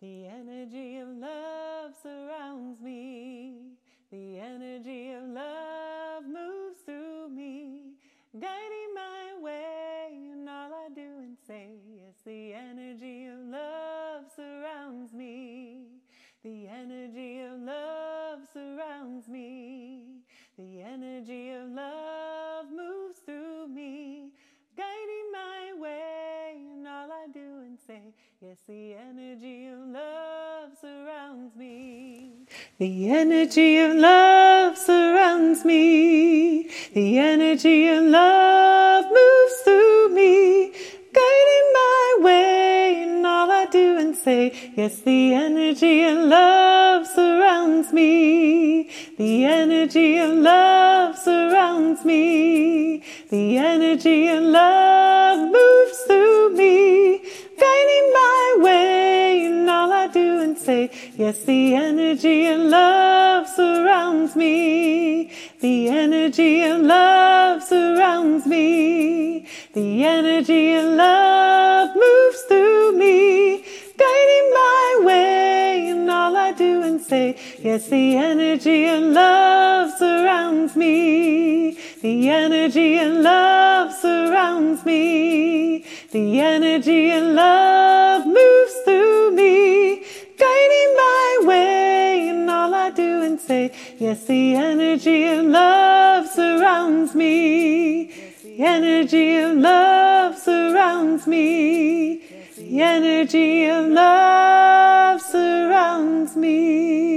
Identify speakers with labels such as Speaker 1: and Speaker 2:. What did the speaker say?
Speaker 1: The energy of love surrounds me. The energy of love moves through me, guiding my way and all I do and say. Yes, the energy of love surrounds me. The energy of love surrounds me. The energy of love moves through me, guiding my way and all I do and say. Yes, the energy of love surrounds me. The energy of love surrounds me. The energy of love and say. Yes, the energy of love surrounds me. The energy of love surrounds me. The energy of love moves through me, guiding my way and all I do and say. Yes, the energy of love surrounds me. The energy of love surrounds me. The energy of love and say. Yes, the energy of love surrounds me. The energy of love surrounds me. The energy of love surrounds me.